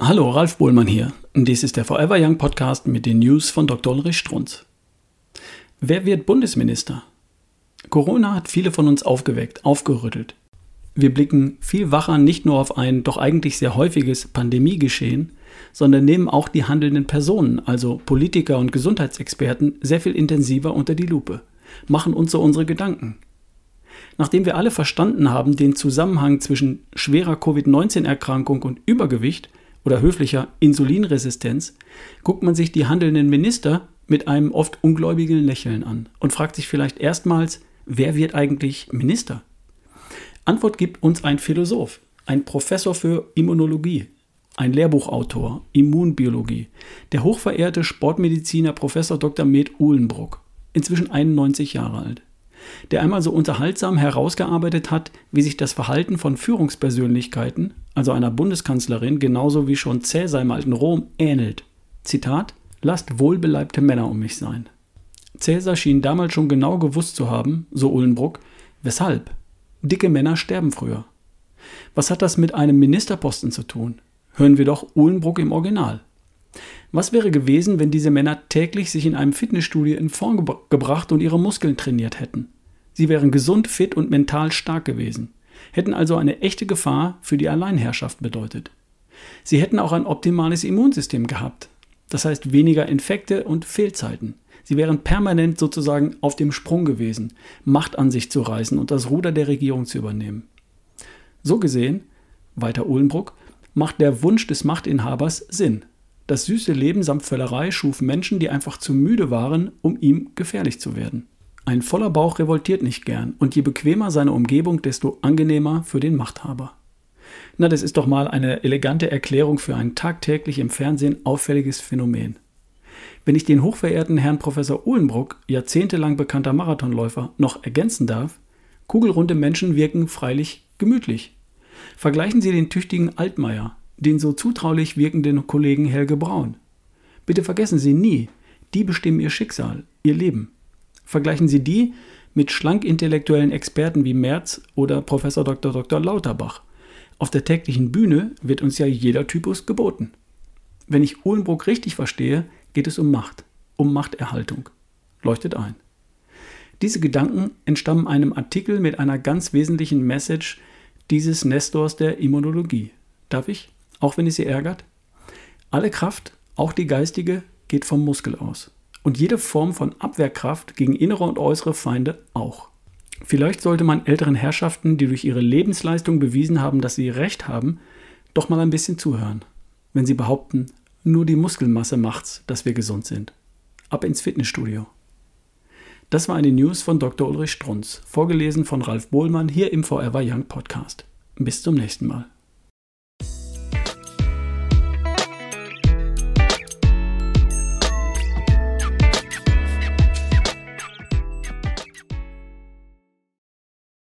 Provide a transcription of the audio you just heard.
Hallo, Ralf Bohlmann hier. Dies ist der Forever Young Podcast mit den News von Dr. Ulrich Strunz. Wer wird Bundesminister? Corona hat viele von uns aufgeweckt, aufgerüttelt. Wir blicken viel wacher nicht nur auf ein doch eigentlich sehr häufiges Pandemiegeschehen, sondern nehmen auch die handelnden Personen, also Politiker und Gesundheitsexperten, sehr viel intensiver unter die Lupe, machen uns so unsere Gedanken. Nachdem wir alle verstanden haben den Zusammenhang zwischen schwerer Covid-19-Erkrankung und Übergewicht, oder höflicher Insulinresistenz, guckt man sich die handelnden Minister mit einem oft ungläubigen Lächeln an und fragt sich vielleicht erstmals, wer wird eigentlich Minister? Antwort gibt uns ein Philosoph, ein Professor für Immunologie, ein Lehrbuchautor, Immunbiologie, der hochverehrte Sportmediziner Professor Dr. Med Uhlenbruck, inzwischen 91 Jahre alt der einmal so unterhaltsam herausgearbeitet hat, wie sich das Verhalten von Führungspersönlichkeiten, also einer Bundeskanzlerin, genauso wie schon Cäsar im alten Rom, ähnelt. Zitat: Lasst wohlbeleibte Männer um mich sein. Cäsar schien damals schon genau gewusst zu haben, so Uhlenbruck, weshalb. Dicke Männer sterben früher. Was hat das mit einem Ministerposten zu tun? Hören wir doch Uhlenbruck im Original. Was wäre gewesen, wenn diese Männer täglich sich in einem Fitnessstudio in Form ge gebracht und ihre Muskeln trainiert hätten? Sie wären gesund, fit und mental stark gewesen, hätten also eine echte Gefahr für die Alleinherrschaft bedeutet. Sie hätten auch ein optimales Immunsystem gehabt, das heißt weniger Infekte und Fehlzeiten. Sie wären permanent sozusagen auf dem Sprung gewesen, Macht an sich zu reißen und das Ruder der Regierung zu übernehmen. So gesehen, weiter Uhlenbruck, macht der Wunsch des Machtinhabers Sinn. Das süße Leben samt Völlerei schuf Menschen, die einfach zu müde waren, um ihm gefährlich zu werden. Ein voller Bauch revoltiert nicht gern, und je bequemer seine Umgebung, desto angenehmer für den Machthaber. Na, das ist doch mal eine elegante Erklärung für ein tagtäglich im Fernsehen auffälliges Phänomen. Wenn ich den hochverehrten Herrn Professor Uhlenbruck, jahrzehntelang bekannter Marathonläufer, noch ergänzen darf, kugelrunde Menschen wirken freilich gemütlich. Vergleichen Sie den tüchtigen Altmaier, den so zutraulich wirkenden Kollegen Helge Braun. Bitte vergessen Sie nie, die bestimmen ihr Schicksal, ihr Leben. Vergleichen Sie die mit schlank intellektuellen Experten wie Merz oder Prof. Dr. Dr. Lauterbach. Auf der täglichen Bühne wird uns ja jeder Typus geboten. Wenn ich Uhlenbruck richtig verstehe, geht es um Macht, um Machterhaltung. Leuchtet ein. Diese Gedanken entstammen einem Artikel mit einer ganz wesentlichen Message dieses Nestors der Immunologie. Darf ich? auch wenn es sie ärgert? Alle Kraft, auch die geistige, geht vom Muskel aus. Und jede Form von Abwehrkraft gegen innere und äußere Feinde auch. Vielleicht sollte man älteren Herrschaften, die durch ihre Lebensleistung bewiesen haben, dass sie Recht haben, doch mal ein bisschen zuhören, wenn sie behaupten, nur die Muskelmasse macht's, dass wir gesund sind. Ab ins Fitnessstudio. Das war eine News von Dr. Ulrich Strunz, vorgelesen von Ralf Bohlmann hier im Forever Young Podcast. Bis zum nächsten Mal.